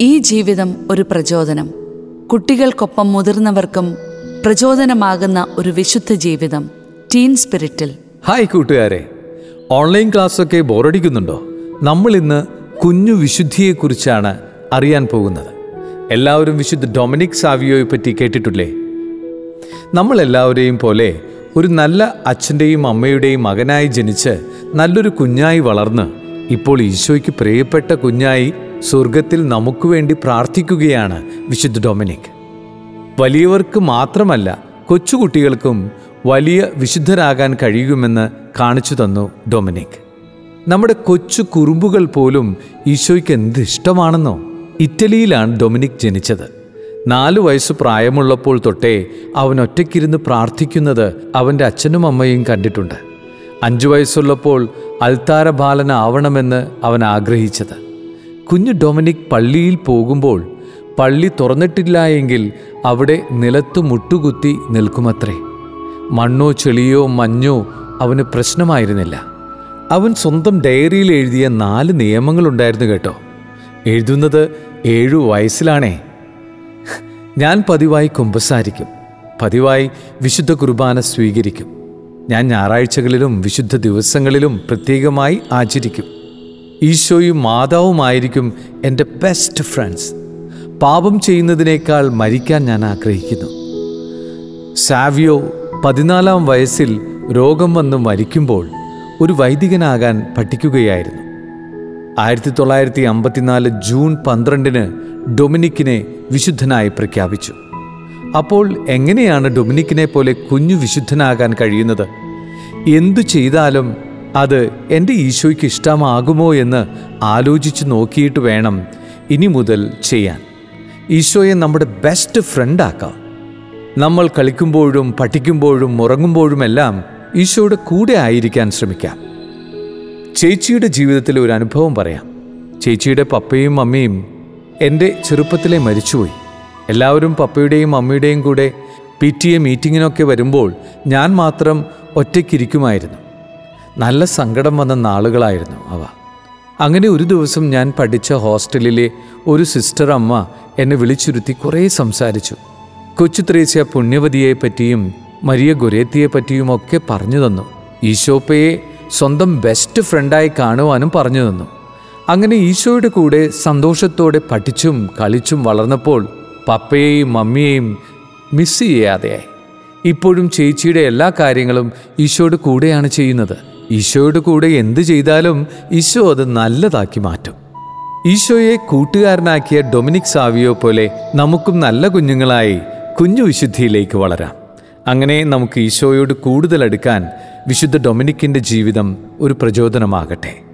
ഈ ജീവിതം ഒരു പ്രചോദനം. കുട്ടികൾക്കൊപ്പം മുതിർന്നവർക്കും പ്രചോദനമാകുന്ന ഒരു വിശുദ്ധ ജീവിതം. ടീൻ സ്പിരിറ്റിൽ ഹായ് കൂട്ടുകാരെ. ഓൺലൈൻ ക്ലാസ്സൊക്കെ ബോറടിക്കുന്നുണ്ടോ? നമ്മൾ ഇന്ന് കുഞ്ഞു വിശുദ്ധിയെക്കുറിച്ചാണ് അറിയാൻ പോകുന്നത്. എല്ലാവരും വിശുദ്ധ ഡൊമിനിക് സാവിയോയെ പറ്റി കേട്ടിട്ടില്ലേ? നമ്മളെല്ലാവരെയും പോലെ ഒരു നല്ല അച്ഛന്റെയും അമ്മയുടെയും മകനായി ജനിച്ച് നല്ലൊരു കുഞ്ഞായി വളർന്ന് ഇപ്പോൾ ഈശോയ്ക്ക് പ്രിയപ്പെട്ട കുഞ്ഞായി സ്വർഗത്തിൽ നമുക്ക് വേണ്ടി പ്രാർത്ഥിക്കുകയാണ് വിശുദ്ധ ഡൊമിനിക്. വലിയവർക്ക് മാത്രമല്ല കൊച്ചുകുട്ടികൾക്കും വലിയ വിശുദ്ധരാകാൻ കഴിയുമെന്ന് കാണിച്ചു തന്നു ഡൊമിനിക്. നമ്മുടെ കൊച്ചു കുറുമ്പുകൾ പോലും ഈശോയ്ക്ക് എന്ത് ഇഷ്ടമാണെന്നോ? ഇറ്റലിയിലാണ് ഡൊമിനിക് ജനിച്ചത്. നാലു വയസ്സ് പ്രായമുള്ളപ്പോൾ തൊട്ടേ അവൻ ഒറ്റയ്ക്കിരുന്ന് പ്രാർത്ഥിക്കുന്നത് അവന്റെ അച്ഛനും അമ്മയും കണ്ടിട്ടുണ്ട്. അഞ്ചു വയസ്സുള്ളപ്പോൾ അൽത്താര ബാലനാവണമെന്ന് അവൻ ആഗ്രഹിച്ചത്. കുഞ്ഞു ഡൊമിനിക് പള്ളിയിൽ പോകുമ്പോൾ പള്ളി തുറന്നിട്ടില്ല എങ്കിൽ അവിടെ നിലത്തു മുട്ടുകുത്തി നിൽക്കുമത്രേ. മണ്ണോ ചെളിയോ മഞ്ഞോ അവന് പ്രശ്നമായിരുന്നില്ല. അവൻ സ്വന്തം ഡയറിയിൽ എഴുതിയ നാല് നിയമങ്ങളുണ്ടായിരുന്നു കേട്ടോ. എഴുതുന്നത് ഏഴു വയസ്സിലാണേ. ഞാൻ പതിവായി കുമ്പസാരിക്കും. പതിവായി വിശുദ്ധ കുർബാന സ്വീകരിക്കും. ഞാൻ ഞായറാഴ്ചകളിലും വിശുദ്ധ ദിവസങ്ങളിലും പ്രത്യേകമായി ആചരിക്കും. ഈശോയും മാതാവുമായിരിക്കും എന്റെ ബെസ്റ്റ് ഫ്രണ്ട്സ് പാപം ചെയ്യുന്നതിനേക്കാൾ മരിക്കാൻ ഞാൻ ആഗ്രഹിക്കുന്നു. സാവിയോ പതിനാലാം വയസ്സിൽ രോഗം വന്ന് മരിക്കുമ്പോൾ ഒരു വൈദികനാകാൻ പഠിക്കുകയായിരുന്നു. ആയിരത്തി തൊള്ളായിരത്തി അമ്പത്തിനാല് ജൂൺ പന്ത്രണ്ടിന് ഡൊമിനിക്കിനെ വിശുദ്ധനായി പ്രഖ്യാപിച്ചു. അപ്പോൾ എങ്ങനെയാണ് ഡൊമിനിക്കിനെ പോലെ കുഞ്ഞു വിശുദ്ധനാകാൻ കഴിയുന്നത്? എന്തു ചെയ്താലും അത് എന്റെ ഈശോയ്ക്ക് ഇഷ്ടമാകുമോ എന്ന് ആലോചിച്ച് നോക്കിയിട്ട് വേണം ഇനി മുതൽ ചെയ്യാൻ. ഈശോയെ നമ്മുടെ ബെസ്റ്റ് ഫ്രണ്ടാക്കാം നമ്മൾ കളിക്കുമ്പോഴും പഠിക്കുമ്പോഴും ഉറങ്ങുമ്പോഴുമെല്ലാം ഈശോയുടെ കൂടെ ആയിരിക്കാൻ ശ്രമിക്കാം. ചേച്ചിയുടെ ജീവിതത്തിലെ ഒരു അനുഭവം പറയാം. ചേച്ചിയുടെ പപ്പയും അമ്മയും എന്റെ ചെറുപ്പത്തിലെ മരിച്ചുപോയി. എല്ലാവരും പപ്പയുടെയും മമ്മിയുടെയും കൂടെ പി ടി എ മീറ്റിങ്ങിനൊക്കെ വരുമ്പോൾ ഞാൻ മാത്രം ഒറ്റയ്ക്കിരിക്കുമായിരുന്നു. നല്ല സങ്കടം വന്ന നാളുകളായിരുന്നു അവ. അങ്ങനെ ഒരു ദിവസം ഞാൻ പഠിച്ച ഹോസ്റ്റലിലെ ഒരു സിസ്റ്റർ അമ്മ എന്നെ വിളിച്ചിരുത്തി കുറേ സംസാരിച്ചു. കൊച്ചു ത്രേസ്യ പുണ്യവതിയെ പറ്റിയും മരിയ ഗുരേത്തിയെ പറ്റിയുമൊക്കെ പറഞ്ഞു തന്നു. ഈശോപ്പയെ സ്വന്തം ബെസ്റ്റ് ഫ്രണ്ടായി കാണുവാനും പറഞ്ഞു തന്നു. അങ്ങനെ ഈശോയുടെ കൂടെ സന്തോഷത്തോടെ പഠിച്ചും കളിച്ചും വളർന്നപ്പോൾ പപ്പയെയും മമ്മിയെയും മിസ് ചെയ്യാതെയായി ഇപ്പോഴും ചേച്ചിയുടെ എല്ലാ കാര്യങ്ങളും ഈശോയുടെ കൂടെയാണ് ചെയ്യുന്നത്. ഈശോയുടെ കൂടെ എന്ത് ചെയ്താലും ഈശോ അത് നല്ലതാക്കി മാറ്റും. ഈശോയെ കൂട്ടുകാരനാക്കിയ ഡൊമിനിക് സാവിയോ പോലെ നമുക്കും നല്ല കുഞ്ഞുങ്ങളായി കുഞ്ഞു വിശുദ്ധിയിലേക്ക് വളരാം. അങ്ങനെ നമുക്ക് ഈശോയോട് കൂടുതൽ അടുക്കാൻ വിശുദ്ധ ഡൊമിനിക്കിന്റെ ജീവിതം ഒരു പ്രചോദനമാകട്ടെ.